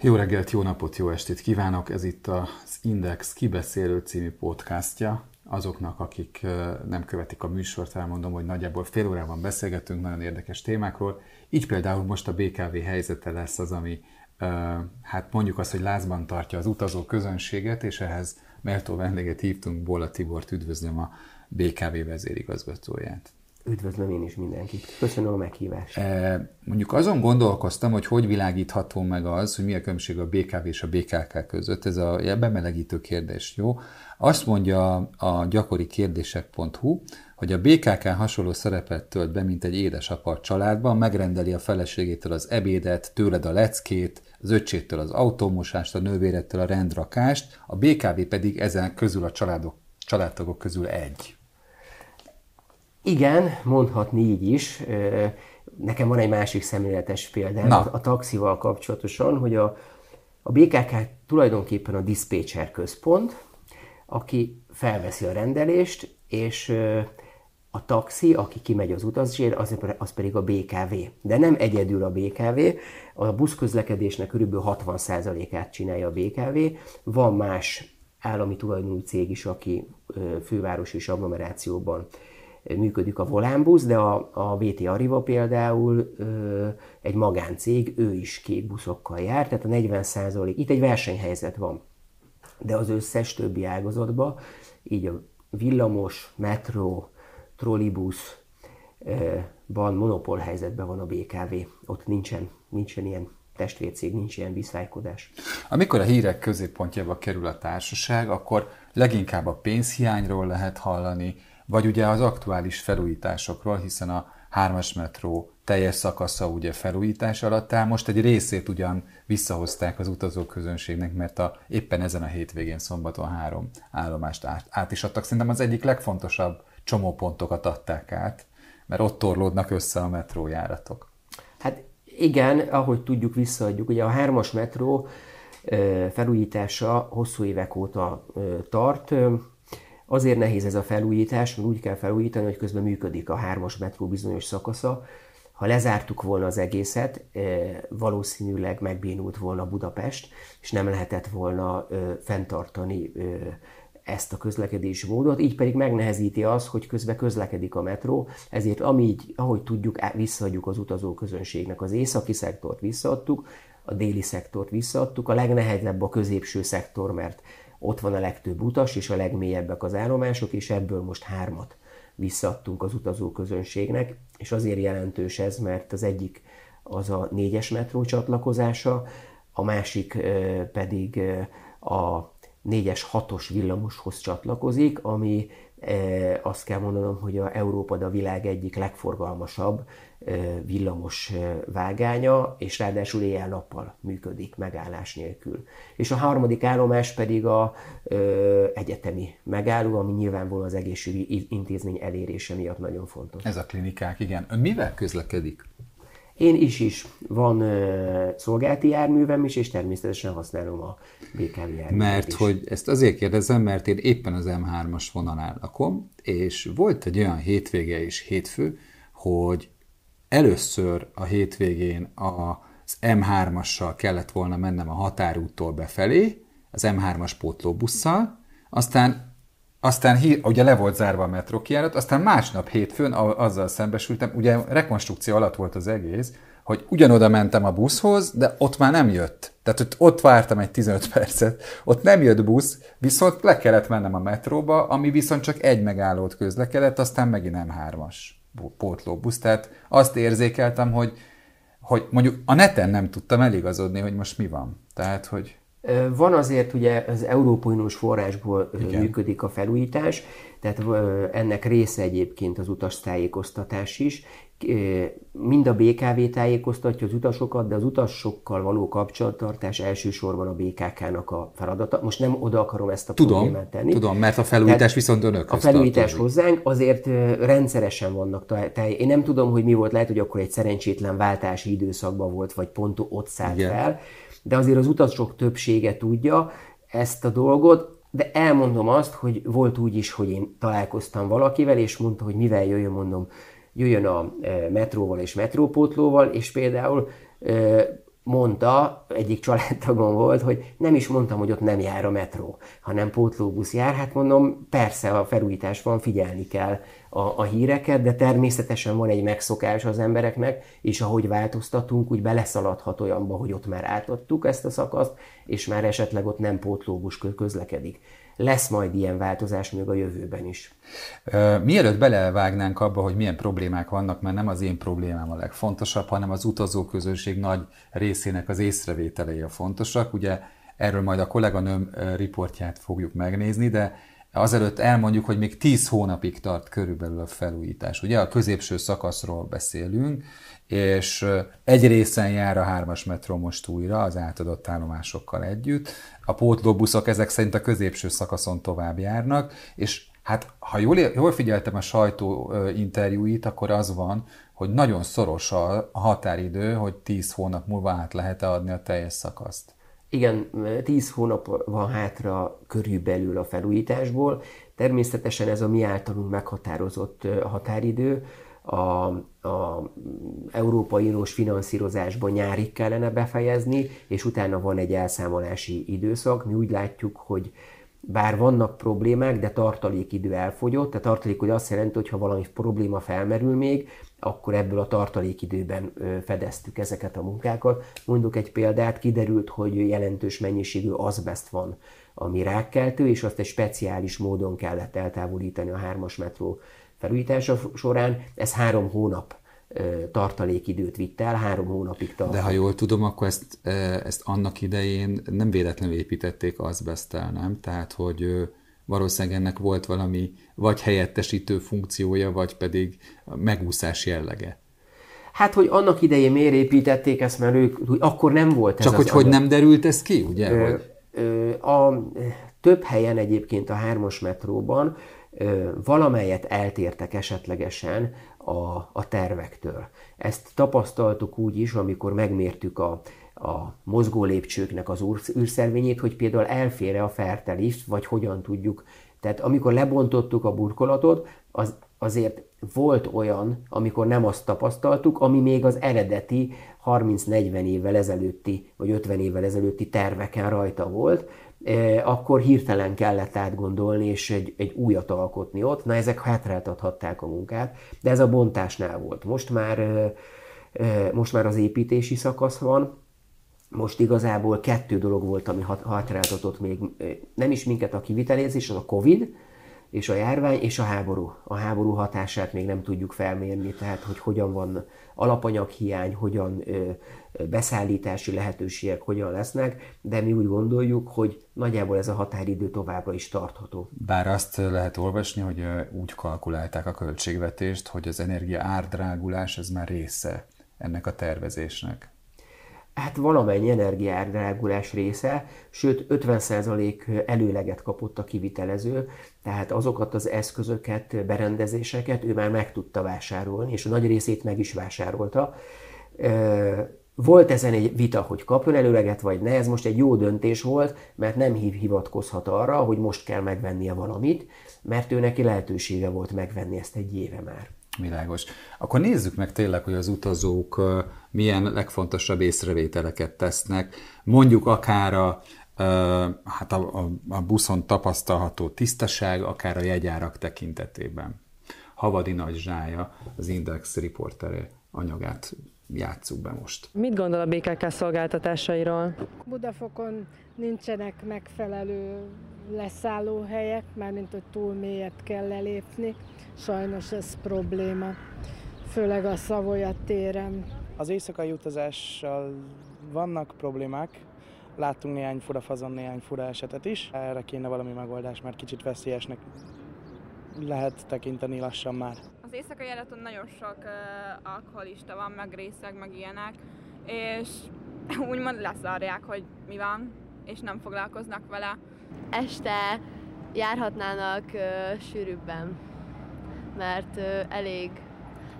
Jó reggelt, jó napot, jó estét kívánok! Ez itt az Index Kibeszélő című podcastja. Azoknak, akik nem követik a műsort, elmondom, hogy nagyjából fél órában beszélgetünk nagyon érdekes témákról. Így például most a BKV helyzete lesz az, ami hát mondjuk azt, hogy lázban tartja az utazó közönséget, és ehhez méltó vendéget hívtunk, Bola Tibort, üdvözlöm a BKV vezérigazgatóját. Üdvözlöm én is mindenkit. Köszönöm a meghívást. E, mondjuk azon gondolkoztam, hogy hogy világítható meg az, hogy mi a különbség a BKV és a BKK között. Ez a bemelegítő kérdés, jó? Azt mondja a gyakori kérdések.hu, hogy a BKK hasonló szerepet tölt be, mint egy édesapa a családban, megrendeli a feleségétől az ebédet, tőled a leckét, az öccsétől az autómosást, a nővérettől a rendrakást, a BKV pedig ezen közül a családok, családtagok közül egy. Igen, mondhatni így is. Nekem van egy másik szemléletes példám Na. a taxival kapcsolatosan, hogy a, a BKK tulajdonképpen a dispatcher központ, aki felveszi a rendelést, és a taxi, aki kimegy az utazásért, az, az pedig a BKV. De nem egyedül a BKV, a buszközlekedésnek kb. 60%-át csinálja a BKV, van más állami tulajdonú cég is, aki főváros és agglomerációban működik a Volánbusz, de a, a VT Arriva például ö, egy magáncég, ő is kék buszokkal jár, tehát a 40 százalék, itt egy versenyhelyzet van, de az összes többi ágazatban, így a villamos, metró, trollibusz, van monopól helyzetben van a BKV, ott nincsen, nincsen ilyen testvércég, nincs ilyen viszálykodás. Amikor a hírek középpontjába kerül a társaság, akkor leginkább a pénzhiányról lehet hallani, vagy ugye az aktuális felújításokról, hiszen a hármas metró teljes szakasza ugye felújítás alatt áll. Most egy részét ugyan visszahozták az utazóközönségnek, mert a, éppen ezen a hétvégén szombaton három állomást át, át is adtak. Szerintem az egyik legfontosabb csomópontokat adták át, mert ott torlódnak össze a metrójáratok. Hát igen, ahogy tudjuk, visszaadjuk. Ugye a hármas metró felújítása hosszú évek óta tart. Azért nehéz ez a felújítás, mert úgy kell felújítani, hogy közben működik a hármas metró bizonyos szakasza. Ha lezártuk volna az egészet, valószínűleg megbénult volna Budapest, és nem lehetett volna fenntartani ezt a közlekedési módot, így pedig megnehezíti az, hogy közben közlekedik a metró, ezért amíg, ahogy tudjuk, visszaadjuk az utazó közönségnek az északi szektort visszaadtuk, a déli szektort visszaadtuk, a legnehezebb a középső szektor, mert ott van a legtöbb utas, és a legmélyebbek az állomások, és ebből most hármat visszadtunk az utazó közönségnek, és azért jelentős ez, mert az egyik az a négyes metró csatlakozása, a másik pedig a négyes hatos villamoshoz csatlakozik, ami azt kell mondanom, hogy a Európa, a világ egyik legforgalmasabb villamos vágánya, és ráadásul éjjel-nappal működik megállás nélkül. És a harmadik állomás pedig a ö, egyetemi megálló, ami nyilvánvalóan az egészségügyi intézmény elérése miatt nagyon fontos. Ez a klinikák, igen. Ön mivel közlekedik? Én is is. Van uh, szolgálati járművem is, és természetesen használom a BKV járművet Mert is. hogy ezt azért kérdezem, mert én éppen az M3-as vonalán lakom, és volt egy olyan hétvége és hétfő, hogy először a hétvégén az M3-assal kellett volna mennem a határúttól befelé, az M3-as pótlóbusszal, aztán aztán ugye le volt zárva a metrókiárat, aztán másnap hétfőn azzal szembesültem, ugye rekonstrukció alatt volt az egész, hogy ugyanoda mentem a buszhoz, de ott már nem jött. Tehát ott, ott vártam egy 15 percet, ott nem jött busz, viszont le kellett mennem a metróba, ami viszont csak egy megállót közlekedett, aztán megint nem hármas pótlóbusz. Tehát azt érzékeltem, hogy, hogy mondjuk a neten nem tudtam eligazodni, hogy most mi van. Tehát, hogy... Van azért ugye az Európai Uniós forrásból Igen. működik a felújítás, tehát ennek része egyébként az utastájékoztatás is. Mind a BKV tájékoztatja az utasokat, de az utasokkal való kapcsolattartás elsősorban a BKK-nak a feladata. Most nem oda akarom ezt a tudom, problémát tenni. Tudom, mert a felújítás Tehát viszont önök. A felújítás tartozik. hozzánk azért rendszeresen vannak. Tehát én nem tudom, hogy mi volt, lehet, hogy akkor egy szerencsétlen váltási időszakban volt, vagy pont ott szállt Igen. fel, de azért az utasok többsége tudja ezt a dolgot, de elmondom azt, hogy volt úgy is, hogy én találkoztam valakivel, és mondta, hogy mivel jöjjön, mondom, jöjjön a e, metróval és metrópótlóval, és például e, mondta, egyik családtagon volt, hogy nem is mondtam, hogy ott nem jár a metró, hanem pótlóbusz jár. Hát mondom, persze a felújítás van, figyelni kell a, a híreket, de természetesen van egy megszokás az embereknek, és ahogy változtatunk, úgy beleszaladhat olyanba, hogy ott már átadtuk ezt a szakaszt, és már esetleg ott nem pótlóbus közlekedik. Lesz majd ilyen változás még a jövőben is. Mielőtt belevágnánk abba, hogy milyen problémák vannak, mert nem az én problémám a legfontosabb, hanem az utazóközönség nagy részének az észrevételei a fontosak. Ugye erről majd a kolléganőm riportját fogjuk megnézni, de azelőtt elmondjuk, hogy még 10 hónapig tart körülbelül a felújítás. Ugye a középső szakaszról beszélünk, és egy részen jár a hármas metró most újra az átadott állomásokkal együtt. A pótlóbuszok ezek szerint a középső szakaszon tovább járnak, és hát ha jól, jól figyeltem a sajtó interjúit, akkor az van, hogy nagyon szoros a határidő, hogy 10 hónap múlva át lehet adni a teljes szakaszt. Igen, 10 hónap van hátra körülbelül a felújításból. Természetesen ez a mi általunk meghatározott határidő. A, a Európai Uniós finanszírozásban nyárig kellene befejezni, és utána van egy elszámolási időszak. Mi úgy látjuk, hogy bár vannak problémák, de tartalékidő elfogyott. Tehát tartalék hogy azt jelenti, hogy ha valami probléma felmerül még, akkor ebből a tartalékidőben fedeztük ezeket a munkákat. Mondok egy példát, kiderült, hogy jelentős mennyiségű azbest van, ami rákkeltő, és azt egy speciális módon kellett eltávolítani a hármas metró felújítása során. Ez három hónap tartalékidőt vitt el, három hónapig tart. De ha jól tudom, akkor ezt, ezt annak idején nem véletlenül építették azbesztel, nem? Tehát, hogy valószínűleg ennek volt valami vagy helyettesítő funkciója, vagy pedig megúszás jellege. Hát, hogy annak idején miért építették ezt, mert ők, hogy akkor nem volt ez Csak hogy hogy nem derült ez ki, ugye? Ö, ö, a, több helyen egyébként a hármas metróban valamelyet eltértek esetlegesen a, a tervektől. Ezt tapasztaltuk úgy is, amikor megmértük a, a mozgó lépcsőknek az űrszervényét, hogy például elfére a fertelift, vagy hogyan tudjuk. Tehát amikor lebontottuk a burkolatot, az, azért volt olyan, amikor nem azt tapasztaltuk, ami még az eredeti 30-40 évvel ezelőtti, vagy 50 évvel ezelőtti terveken rajta volt, akkor hirtelen kellett átgondolni, és egy, egy újat alkotni ott. Na, ezek hátráltathatták a munkát, de ez a bontásnál volt. Most már, e, e, most már az építési szakasz van, most igazából kettő dolog volt, ami hátráltatott még, nem is minket a az a Covid, és a járvány, és a háború. A háború hatását még nem tudjuk felmérni, tehát hogy hogyan van alapanyaghiány, hogyan ö, beszállítási lehetőségek hogyan lesznek, de mi úgy gondoljuk, hogy nagyjából ez a határidő továbbra is tartható. Bár azt lehet olvasni, hogy úgy kalkulálták a költségvetést, hogy az energia árdrágulás ez már része ennek a tervezésnek hát valamennyi energiárdrágulás része, sőt 50% előleget kapott a kivitelező, tehát azokat az eszközöket, berendezéseket ő már meg tudta vásárolni, és a nagy részét meg is vásárolta. Volt ezen egy vita, hogy kapjon előleget, vagy ne, ez most egy jó döntés volt, mert nem hivatkozhat arra, hogy most kell megvennie valamit, mert ő neki lehetősége volt megvenni ezt egy éve már. Világos. Akkor nézzük meg tényleg, hogy az utazók milyen legfontosabb észrevételeket tesznek, mondjuk akár a, hát a, a, a buszon tapasztalható tisztaság, akár a jegyárak tekintetében. Havadi Nagy Zsája, az Index riportere anyagát játsszuk be most. Mit gondol a BKK szolgáltatásairól? Budafokon nincsenek megfelelő leszállóhelyek, mármint hogy túl mélyet kell lelépni. Sajnos ez probléma, főleg a Szavolyat téren. Az éjszakai utazással vannak problémák, Láttunk néhány fura fazon, néhány fura esetet is. Erre kéne valami megoldás, mert kicsit veszélyesnek lehet tekinteni lassan már. Az éjszakai járaton nagyon sok uh, alkoholista van, meg részeg, meg ilyenek, és úgymond leszarják, hogy mi van, és nem foglalkoznak vele. Este járhatnának uh, sűrűbben, mert uh, elég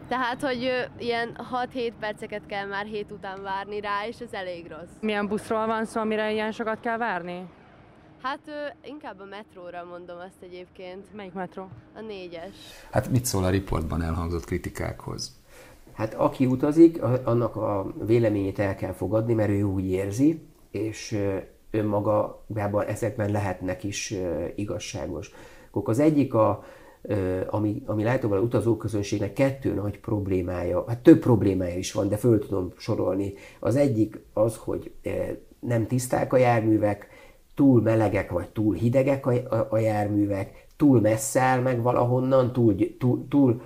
tehát, hogy uh, ilyen 6-7 perceket kell már hét után várni rá, és ez elég rossz. Milyen buszról van szó, amire ilyen sokat kell várni? Hát uh, inkább a metróra mondom azt egyébként. Melyik metró? A négyes. Hát mit szól a riportban elhangzott kritikákhoz? Hát aki utazik, annak a véleményét el kell fogadni, mert ő úgy érzi, és önmagában ezekben lehetnek is igazságos. Az egyik a, ami, ami látóval utazóközönségnek kettő nagy problémája, hát több problémája is van, de föl tudom sorolni. Az egyik az, hogy nem tiszták a járművek, túl melegek vagy túl hidegek a, a járművek, túl messze áll meg valahonnan, túl, túl, túl,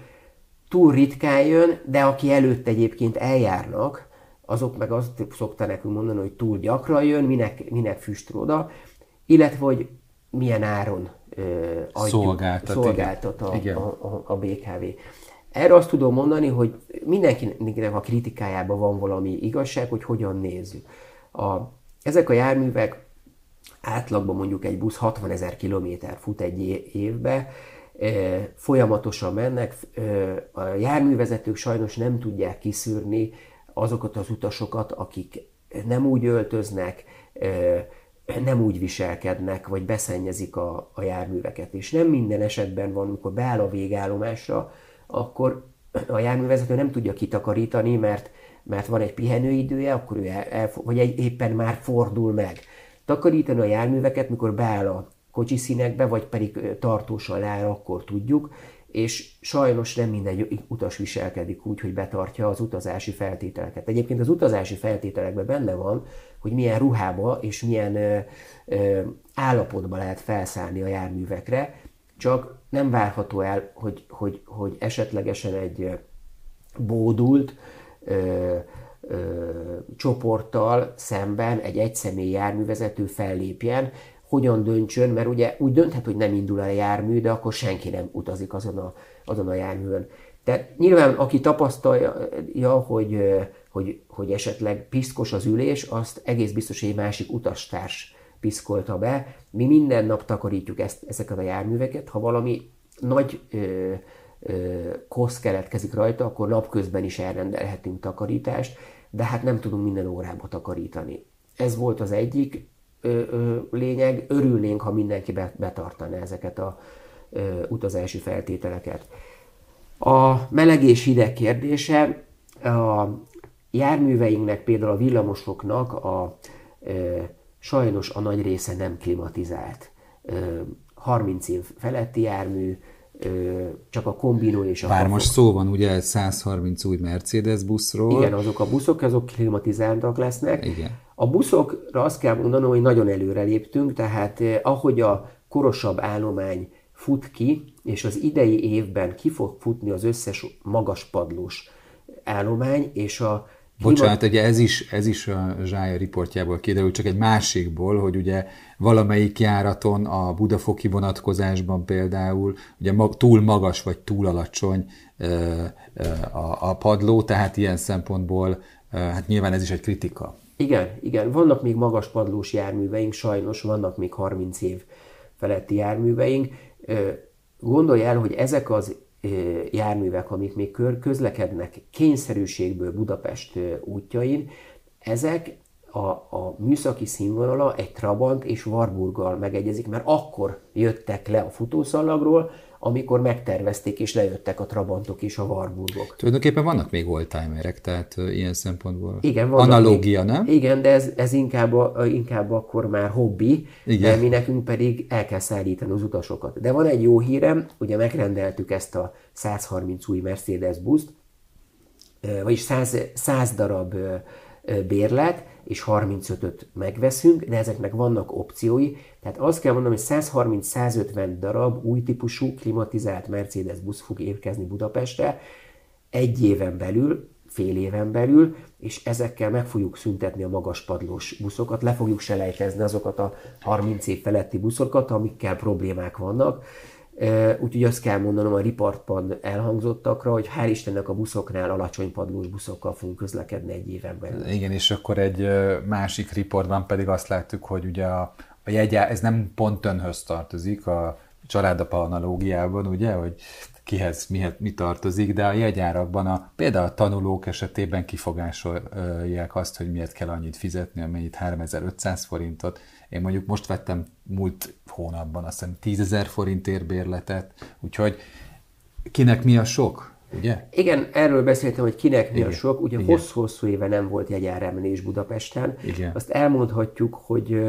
túl ritkán jön, de aki előtt egyébként eljárnak, azok meg azt szokta nekünk mondani, hogy túl gyakran jön, minek, minek füstul oda, illetve hogy milyen áron ö, adjuk, szolgáltat, szolgáltat a, A, a, a BKV. Erre azt tudom mondani, hogy mindenkinek a kritikájában van valami igazság, hogy hogyan nézzük. A, ezek a járművek átlagban mondjuk egy busz 60 ezer kilométer fut egy évbe, folyamatosan mennek, a járművezetők sajnos nem tudják kiszűrni azokat az utasokat, akik nem úgy öltöznek, nem úgy viselkednek, vagy beszennyezik a, a járműveket. És nem minden esetben van, amikor beáll a végállomásra, akkor a járművezető nem tudja kitakarítani, mert, mert van egy pihenőidője, akkor ő el, el, vagy egy, éppen már fordul meg. Takarítani a járműveket, mikor beáll a kocsi színekbe, vagy pedig tartósan leáll, akkor tudjuk, és sajnos nem minden utas viselkedik úgy, hogy betartja az utazási feltételeket. Egyébként az utazási feltételekben benne van, hogy milyen ruhába és milyen ö, ö, állapotba lehet felszállni a járművekre, csak nem várható el, hogy, hogy, hogy esetlegesen egy bódult ö, ö, csoporttal szemben egy egyszemély járművezető fellépjen, hogyan döntsön, mert ugye úgy dönthet, hogy nem indul el a jármű, de akkor senki nem utazik azon a, azon a járművön. Tehát nyilván, aki tapasztalja, hogy, hogy, hogy esetleg piszkos az ülés, azt egész biztos, hogy egy másik utastárs piszkolta be. Mi minden nap takarítjuk ezt, ezeket a járműveket. Ha valami nagy ö, ö, kosz keletkezik rajta, akkor napközben is elrendelhetünk takarítást, de hát nem tudunk minden órába takarítani. Ez volt az egyik lényeg, örülnénk, ha mindenki betartaná ezeket a utazási feltételeket. A meleg és hideg kérdése, a járműveinknek, például a villamosoknak a, sajnos a nagy része nem klimatizált. Ö, 30 év feletti jármű, csak a kombinó és a Bár most szó van ugye 130 új Mercedes buszról. Igen, azok a buszok, azok klimatizáltak lesznek. Igen. A buszokra azt kell mondanom, hogy nagyon előre léptünk, tehát ahogy a korosabb állomány fut ki, és az idei évben ki fog futni az összes magaspadlós állomány, és a Bocsánat, ugye ez is, ez is a Zsája riportjából kiderült, csak egy másikból, hogy ugye valamelyik járaton a budafoki vonatkozásban például ugye túl magas vagy túl alacsony a, a padló, tehát ilyen szempontból hát nyilván ez is egy kritika. Igen, igen, vannak még magas padlós járműveink, sajnos vannak még 30 év feletti járműveink. Gondolj el, hogy ezek az járművek, amik még közlekednek kényszerűségből Budapest útjain, ezek a, a műszaki színvonala egy Trabant és Warburggal megegyezik, mert akkor jöttek le a futószalagról, amikor megtervezték és lejöttek a Trabantok és a Warburgok. Tulajdonképpen vannak még oldtimerek, tehát ilyen szempontból igen, analógia, még, nem? Igen, de ez, ez inkább, inkább akkor már hobbi, igen. mi nekünk pedig el kell szállítani az utasokat. De van egy jó hírem, ugye megrendeltük ezt a 130 új Mercedes buszt, vagyis 100, 100 darab bérlet, és 35-öt megveszünk, de ezeknek vannak opciói, tehát azt kell mondanom, hogy 130-150 darab új típusú klimatizált Mercedes busz fog érkezni Budapestre egy éven belül, fél éven belül, és ezekkel meg fogjuk szüntetni a magas padlós buszokat, le fogjuk selejtezni azokat a 30 év feletti buszokat, amikkel problémák vannak. Úgyhogy azt kell mondanom a riportban elhangzottakra, hogy hál' Istennek a buszoknál alacsony padlós buszokkal fogunk közlekedni egy éven belül. Igen, és akkor egy másik riportban pedig azt láttuk, hogy ugye a, a jegyá, ez nem pont önhöz tartozik a családapa analógiában, ugye, hogy kihez mihez, mi tartozik, de a jegyárakban a, például a tanulók esetében kifogásolják azt, hogy miért kell annyit fizetni, amennyit 3500 forintot. Én mondjuk most vettem múlt hónapban azt hiszem 10 forintért bérletet, úgyhogy kinek mi a sok, ugye? Igen, erről beszéltem, hogy kinek mi Igen. a sok. Ugye hosszú-hosszú éve nem volt jegyáremelés Budapesten. Igen. Azt elmondhatjuk, hogy,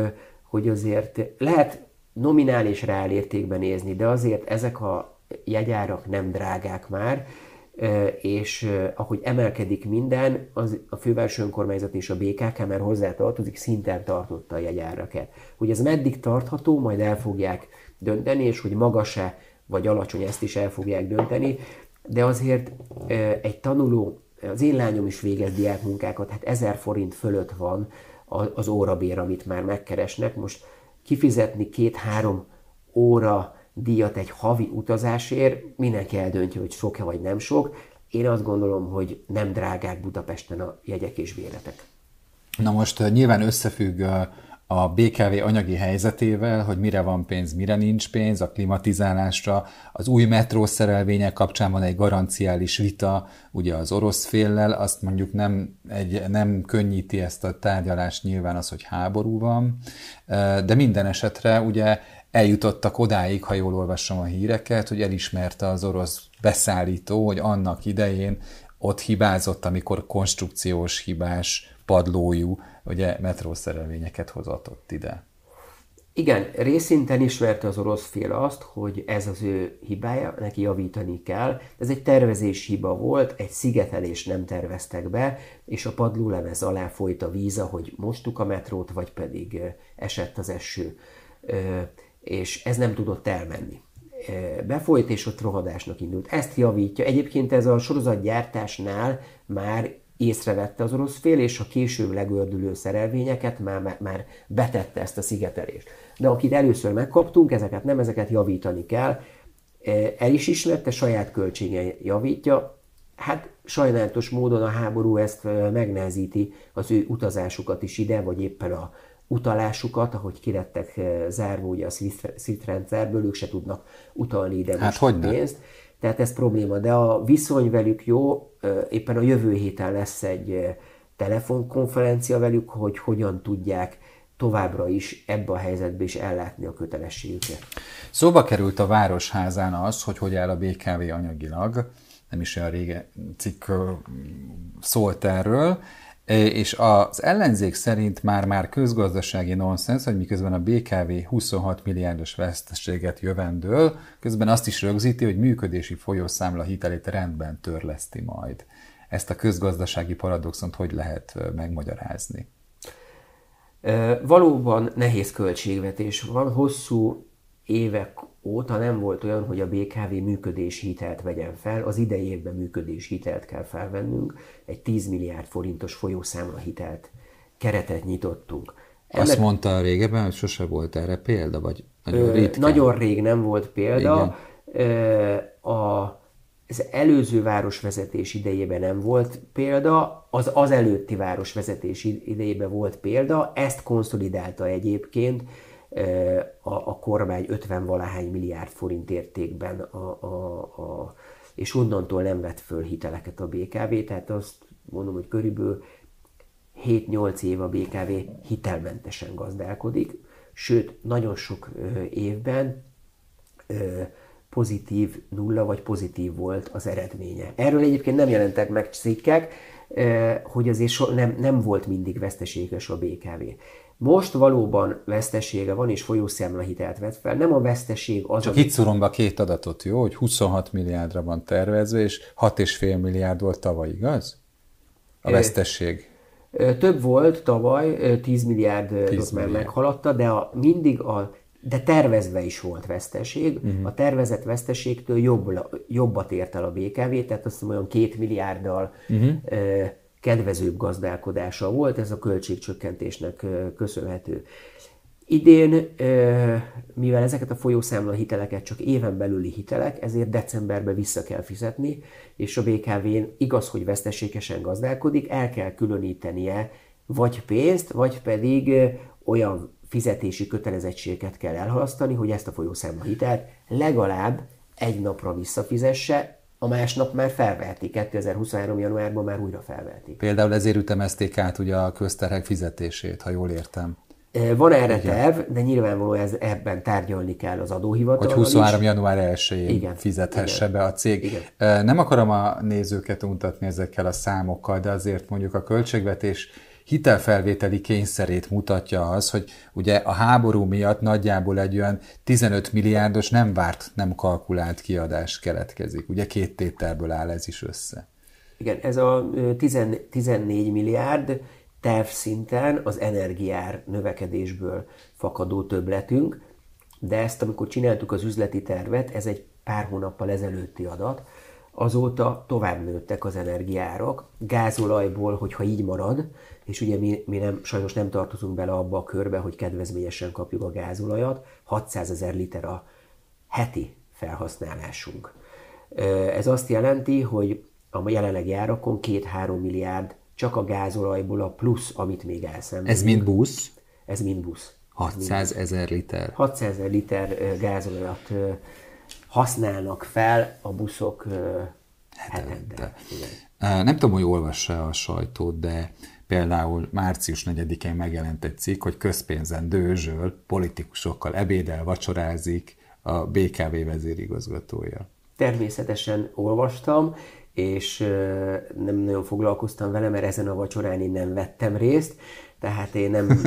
hogy azért lehet nominális reálértékben nézni, de azért ezek a jegyárak nem drágák már, és ahogy emelkedik minden, az a fővárosi önkormányzat és a BKK már hozzá tartozik, szinten tartotta a jegyárakat. Hogy ez meddig tartható, majd el fogják dönteni, és hogy magas-e vagy alacsony, ezt is el fogják dönteni, de azért egy tanuló, az én lányom is végez diákmunkákat, hát 1000 forint fölött van az órabér, amit már megkeresnek. Most kifizetni két-három óra díjat egy havi utazásért, mindenki eldöntje, hogy sok-e vagy nem sok. Én azt gondolom, hogy nem drágák Budapesten a jegyek és véletek. Na most nyilván összefügg a BKV anyagi helyzetével, hogy mire van pénz, mire nincs pénz, a klimatizálásra, az új metró szerelvények kapcsán van egy garanciális vita, ugye az orosz féllel, azt mondjuk nem, egy, nem könnyíti ezt a tárgyalást nyilván az, hogy háború van, de minden esetre ugye eljutottak odáig, ha jól olvasom a híreket, hogy elismerte az orosz beszállító, hogy annak idején ott hibázott, amikor konstrukciós hibás padlójú ugye metrószerelvényeket hozott ott ide. Igen, részinten ismerte az orosz fél azt, hogy ez az ő hibája, neki javítani kell. Ez egy tervezés hiba volt, egy szigetelés nem terveztek be, és a padlólemez alá folyt a víz, hogy mostuk a metrót, vagy pedig esett az eső és ez nem tudott elmenni. Befolyt, és ott rohadásnak indult. Ezt javítja. Egyébként ez a sorozatgyártásnál már észrevette az orosz fél, és a később legördülő szerelvényeket már, már betette ezt a szigetelést. De akit először megkaptunk, ezeket nem, ezeket javítani kell. El is ismerte, saját költsége javítja. Hát sajnálatos módon a háború ezt megnehezíti az ő utazásukat is ide, vagy éppen a, utalásukat, ahogy kirettek eh, zárva ugye a SWIFT rendszerből, ők se tudnak utalni ide hát most pénzt. Ne? Tehát ez probléma, de a viszony velük jó, éppen a jövő héten lesz egy telefonkonferencia velük, hogy hogyan tudják továbbra is ebbe a helyzetbe is ellátni a kötelességüket. Szóba került a Városházán az, hogy hogy áll a BKV anyagilag, nem is olyan régen cikk szólt erről, és az ellenzék szerint már-már közgazdasági nonsens, hogy miközben a BKV 26 milliárdos veszteséget jövendől, közben azt is rögzíti, hogy működési folyószámla hitelét rendben törleszti majd. Ezt a közgazdasági paradoxont hogy lehet megmagyarázni? Valóban nehéz költségvetés van, hosszú évek óta nem volt olyan, hogy a BKV működési hitelt vegyen fel. Az idei évben működési hitelt kell felvennünk. Egy 10 milliárd forintos folyószámla hitelt keretet nyitottunk. Ennek... Azt mondta régebben, hogy sose volt erre példa, vagy nagyon ö, ritkán? Nagyon rég nem volt példa. Ö, a, az előző városvezetés idejében nem volt példa, az az előtti városvezetés idejében volt példa, ezt konszolidálta egyébként a, a kormány 50 valahány milliárd forint értékben, a, a, a, és onnantól nem vett föl hiteleket a BKV, tehát azt mondom, hogy körülbelül 7-8 év a BKV hitelmentesen gazdálkodik, sőt, nagyon sok évben pozitív nulla vagy pozitív volt az eredménye. Erről egyébként nem jelentek meg cikkek, hogy azért nem, nem volt mindig veszteséges a BKV. Most valóban vesztesége van, és folyószámla hitelt vett fel. Nem a veszteség az... Csak itt szurom be két adatot, jó? Hogy 26 milliárdra van tervezve, és 6,5 milliárd volt tavaly, igaz? A vesztesség. Több volt tavaly, 10 milliárd 10 milliárd. már meghaladta, de a, mindig a de tervezve is volt veszteség. Uh-huh. A tervezett veszteségtől jobb, jobbat ért el a BKV, tehát azt hiszem olyan két milliárddal uh-huh. Kedvezőbb gazdálkodása volt, ez a költségcsökkentésnek köszönhető. Idén, mivel ezeket a folyószámla hiteleket csak éven belüli hitelek, ezért decemberben vissza kell fizetni, és a BKV-n igaz, hogy veszteségesen gazdálkodik, el kell különítenie vagy pénzt, vagy pedig olyan fizetési kötelezettséget kell elhalasztani, hogy ezt a folyószámla hitelt legalább egy napra visszafizesse, a másnap már felveheti, 2023. januárban már újra felveheti. Például ezért ütemezték át ugye a közterhek fizetését, ha jól értem. Van erre Igen. terv, de nyilvánvalóan ez, ebben tárgyalni kell az adóhivatal. Hogy 23. Is. január 1-én fizethesse Igen. be a cég. Igen. Nem akarom a nézőket untatni ezekkel a számokkal, de azért mondjuk a költségvetés hitelfelvételi kényszerét mutatja az, hogy ugye a háború miatt nagyjából egy olyan 15 milliárdos nem várt, nem kalkulált kiadás keletkezik. Ugye két tételből áll ez is össze. Igen, ez a 14 milliárd terv szinten az energiár növekedésből fakadó többletünk, de ezt amikor csináltuk az üzleti tervet, ez egy pár hónappal ezelőtti adat, azóta tovább nőttek az energiárak, gázolajból, hogyha így marad, és ugye mi, mi nem, sajnos nem tartozunk bele abba a körbe, hogy kedvezményesen kapjuk a gázolajat, 600 ezer liter a heti felhasználásunk. Ez azt jelenti, hogy a jelenlegi árakon 2-3 milliárd csak a gázolajból a plusz, amit még elszenvedünk. Ez mind busz? Ez mind busz. 600 ezer liter. 600 ezer liter gázolajat használnak fel a buszok hetente. hetente. Nem tudom, hogy olvassa a sajtót, de például március 4-én megjelent egy cikk, hogy közpénzen dőzsöl, politikusokkal ebédel, vacsorázik a BKV vezérigazgatója. Természetesen olvastam, és nem nagyon foglalkoztam vele, mert ezen a vacsorán én nem vettem részt, tehát én nem,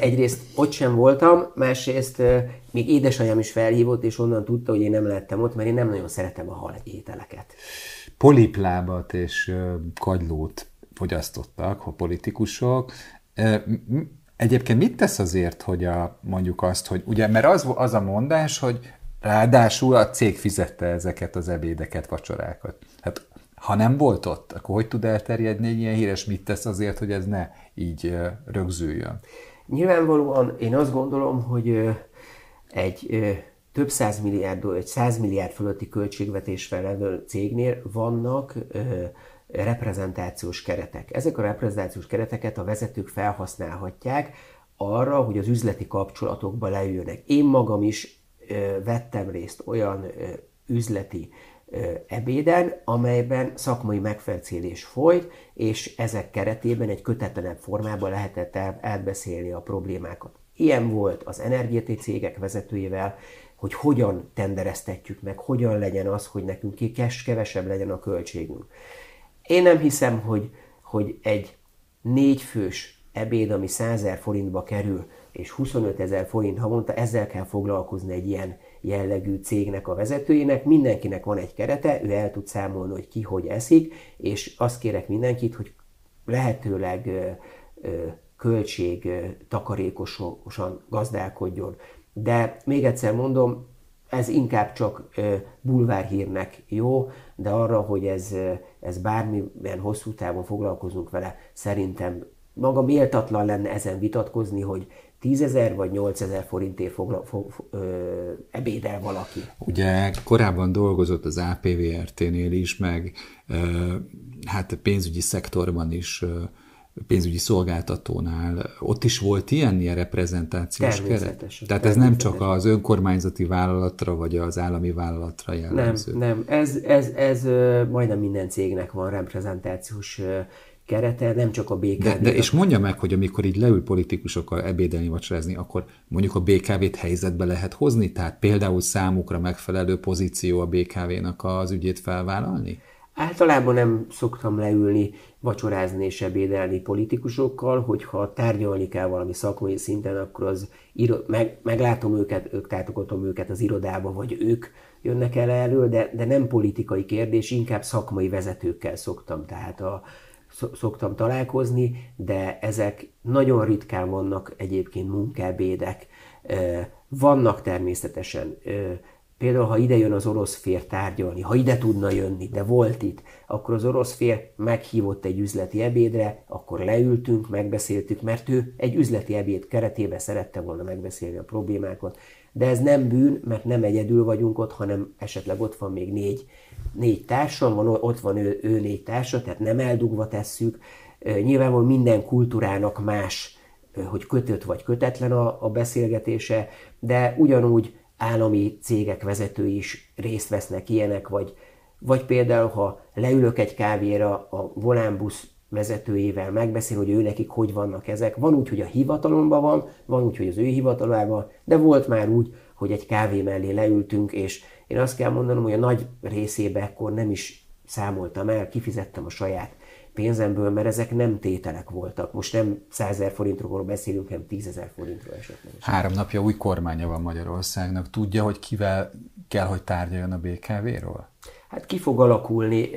egyrészt ott sem voltam, másrészt még édesanyám is felhívott, és onnan tudta, hogy én nem lettem ott, mert én nem nagyon szeretem a hal ételeket. Poliplábat és kagylót fogyasztottak a politikusok. Egyébként mit tesz azért, hogy a, mondjuk azt, hogy ugye, mert az, az a mondás, hogy ráadásul a cég fizette ezeket az ebédeket, vacsorákat. Hát ha nem volt ott, akkor hogy tud elterjedni egy ilyen híres, mit tesz azért, hogy ez ne így rögzüljön? Nyilvánvalóan én azt gondolom, hogy egy több százmilliárd, egy százmilliárd fölötti költségvetésvel levő cégnél vannak reprezentációs keretek. Ezek a reprezentációs kereteket a vezetők felhasználhatják arra, hogy az üzleti kapcsolatokba leüljenek. Én magam is vettem részt olyan üzleti ebéden, amelyben szakmai megfelcélés folyt, és ezek keretében egy kötetlenebb formában lehetett elbeszélni a problémákat. Ilyen volt az energiati cégek vezetőivel, hogy hogyan tendereztetjük meg, hogyan legyen az, hogy nekünk kevesebb legyen a költségünk. Én nem hiszem, hogy, hogy egy négyfős ebéd, ami 100 forintba kerül, és 25 ezer forint havonta, ezzel kell foglalkozni egy ilyen jellegű cégnek a vezetőjének, mindenkinek van egy kerete, ő el tud számolni, hogy ki hogy eszik, és azt kérek mindenkit, hogy lehetőleg költség takarékosan gazdálkodjon. De még egyszer mondom, ez inkább csak bulvárhírnek jó, de arra, hogy ez, ez bármilyen hosszú távon foglalkozunk vele, szerintem maga méltatlan lenne ezen vitatkozni, hogy 10 ezer vagy 8 ezer forintért fogla, fog, ö, ebédel valaki. Ugye korábban dolgozott az APVRT-nél is, meg ö, hát pénzügyi szektorban is, ö, pénzügyi szolgáltatónál, ott is volt ilyen, ilyen reprezentációs keret? Tehát ez nem csak az önkormányzati vállalatra, vagy az állami vállalatra jellemző? Nem, nem. Ez, ez, ez majdnem minden cégnek van reprezentációs kerete, nem csak a BKV. De, de és mondja meg, hogy amikor így leül politikusokkal ebédelni, vacsorázni, akkor mondjuk a BKV-t helyzetbe lehet hozni? Tehát például számukra megfelelő pozíció a BKV-nak az ügyét felvállalni? Általában nem szoktam leülni, vacsorázni és ebédelni politikusokkal, hogyha tárgyalni kell valami szakmai szinten, akkor az meg, meglátom őket, ők tátogatom őket az irodába, vagy ők jönnek el elő, de, de nem politikai kérdés, inkább szakmai vezetőkkel szoktam. Tehát a, szoktam találkozni, de ezek nagyon ritkán vannak egyébként munkábédek. Vannak természetesen Például, ha ide jön az orosz fér tárgyalni, ha ide tudna jönni, de volt itt, akkor az orosz fér meghívott egy üzleti ebédre, akkor leültünk, megbeszéltük, mert ő egy üzleti ebéd keretében szerette volna megbeszélni a problémákat. De ez nem bűn, mert nem egyedül vagyunk ott, hanem esetleg ott van még négy, négy társam, van, ott van ő, ő négy társa, tehát nem eldugva tesszük. Nyilvánvalóan minden kultúrának más, hogy kötött vagy kötetlen a, a beszélgetése, de ugyanúgy állami cégek vezetői is részt vesznek ilyenek, vagy, vagy például, ha leülök egy kávéra a volánbusz vezetőjével megbeszél, hogy ő nekik hogy vannak ezek. Van úgy, hogy a hivatalomban van, van úgy, hogy az ő hivatalában, de volt már úgy, hogy egy kávé mellé leültünk, és én azt kell mondanom, hogy a nagy részébe akkor nem is számoltam el, kifizettem a saját pénzemből, mert ezek nem tételek voltak. Most nem 100 forintról beszélünk, hanem 10 ezer forintról esetleg. Három napja új kormánya van Magyarországnak. Tudja, hogy kivel kell, hogy tárgyaljon a BKV-ról? Hát ki fog alakulni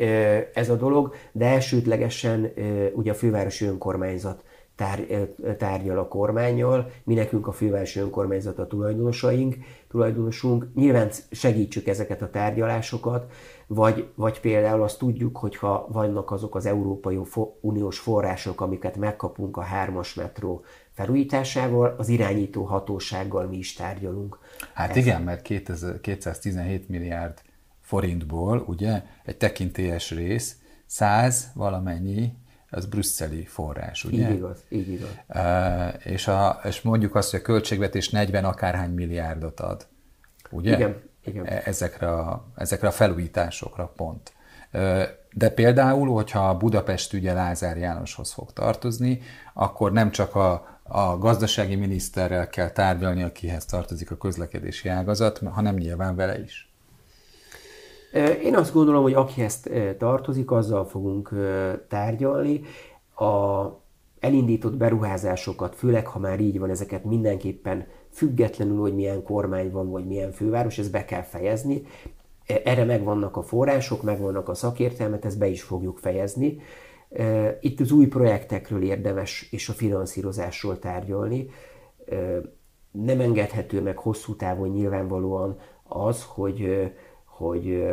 ez a dolog, de elsődlegesen ugye a fővárosi önkormányzat tár, tárgyal a kormányjal, mi nekünk a fővárosi önkormányzat a tulajdonosaink, tulajdonosunk, nyilván segítsük ezeket a tárgyalásokat, vagy, vagy például azt tudjuk, hogyha vannak azok az Európai Uniós források, amiket megkapunk a hármas metró felújításával, az irányító hatósággal mi is tárgyalunk. Hát Ez igen, mert 217 milliárd forintból, ugye, egy tekintélyes rész, 100 valamennyi az brüsszeli forrás, ugye? Így igaz, így igaz. E, és, a, és mondjuk azt, hogy a költségvetés 40 akárhány milliárdot ad, ugye? Igen, igen. E, ezekre a, ezekre a felújításokra pont. De például, hogyha Budapest ügye Lázár Jánoshoz fog tartozni, akkor nem csak a, a gazdasági miniszterrel kell tárgyalni, akihez tartozik a közlekedési ágazat, hanem nyilván vele is. Én azt gondolom, hogy akihez tartozik, azzal fogunk tárgyalni. A elindított beruházásokat, főleg ha már így van, ezeket mindenképpen függetlenül, hogy milyen kormány van, vagy milyen főváros, ezt be kell fejezni. Erre megvannak a források, megvannak a szakértelmet, ezt be is fogjuk fejezni. Itt az új projektekről érdemes és a finanszírozásról tárgyalni. Nem engedhető meg hosszú távon nyilvánvalóan az, hogy hogy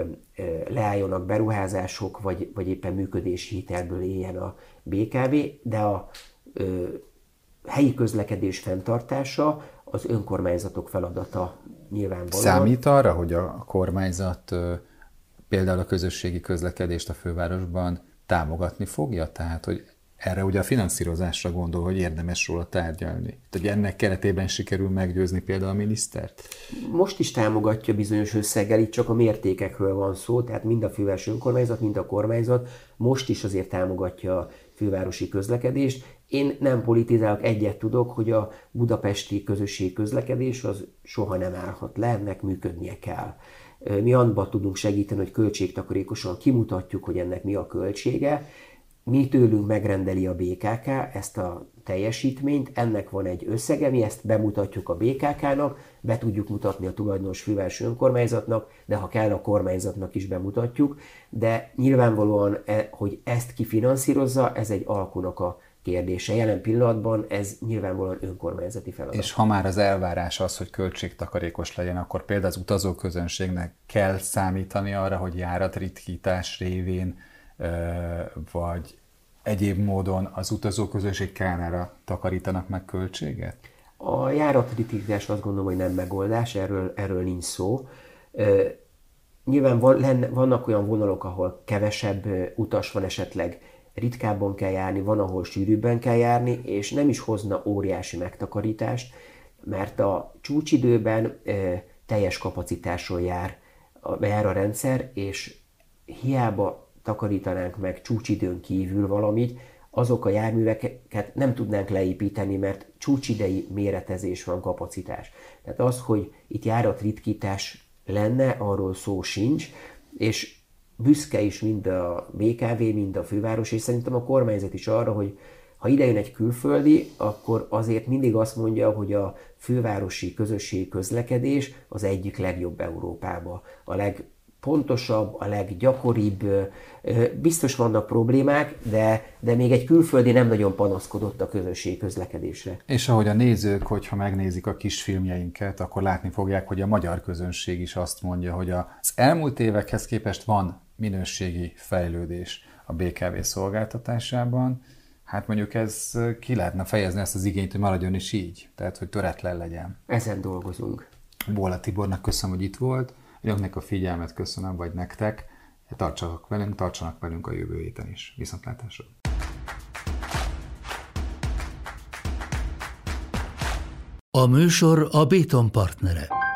leálljonak beruházások, vagy, vagy éppen működési hitelből éljen a BKV, de a helyi közlekedés fenntartása az önkormányzatok feladata nyilvánvalóan. Számít arra, hogy a kormányzat például a közösségi közlekedést a fővárosban támogatni fogja? Tehát, hogy erre ugye a finanszírozásra gondol, hogy érdemes róla tárgyalni. Tehát, ennek keretében sikerül meggyőzni például a minisztert? Most is támogatja bizonyos összeggel, itt csak a mértékekről van szó, tehát mind a fővárosi önkormányzat, mind a kormányzat most is azért támogatja a fővárosi közlekedést. Én nem politizálok, egyet tudok, hogy a budapesti közösségi közlekedés az soha nem állhat le, ennek működnie kell. Mi abban tudunk segíteni, hogy költségtakarékosan kimutatjuk, hogy ennek mi a költsége, mi tőlünk megrendeli a BKK ezt a teljesítményt, ennek van egy összege, mi ezt bemutatjuk a BKK-nak, be tudjuk mutatni a tulajdonos fővárosi önkormányzatnak, de ha kell, a kormányzatnak is bemutatjuk, de nyilvánvalóan, e, hogy ezt kifinanszírozza, ez egy alkunak a kérdése. Jelen pillanatban ez nyilvánvalóan önkormányzati feladat. És ha már az elvárás az, hogy költségtakarékos legyen, akkor például az utazóközönségnek kell számítani arra, hogy járatritkítás révén vagy egyéb módon az utazóközösség kárára takarítanak meg költséget? A járatritítás azt gondolom, hogy nem megoldás, erről, erről nincs szó. Nyilván van, lenne, vannak olyan vonalok, ahol kevesebb utas van esetleg, ritkábban kell járni, van, ahol sűrűbben kell járni, és nem is hozna óriási megtakarítást, mert a csúcsidőben teljes kapacitásról jár, jár a rendszer, és hiába takarítanánk meg csúcsidőn kívül valamit, azok a járműveket nem tudnánk leépíteni, mert csúcsidei méretezés van, kapacitás. Tehát az, hogy itt járatritkítás lenne, arról szó sincs, és büszke is mind a BKV, mind a főváros, és szerintem a kormányzat is arra, hogy ha idejön egy külföldi, akkor azért mindig azt mondja, hogy a fővárosi közösségi közlekedés az egyik legjobb Európába, a leg legpontosabb, a leggyakoribb. Biztos vannak problémák, de, de még egy külföldi nem nagyon panaszkodott a közösség közlekedésre. És ahogy a nézők, hogyha megnézik a kisfilmjeinket, akkor látni fogják, hogy a magyar közönség is azt mondja, hogy az elmúlt évekhez képest van minőségi fejlődés a BKV szolgáltatásában, hát mondjuk ez ki lehetne fejezni ezt az igényt, hogy maradjon is így, tehát hogy töretlen legyen. Ezen dolgozunk. Bóla Tibornak köszönöm, hogy itt volt, önöknek a figyelmet köszönöm, vagy nektek, tartsanak velünk, tartsanak velünk a jövő héten is. Viszontlátásra! A műsor a Béton partnere.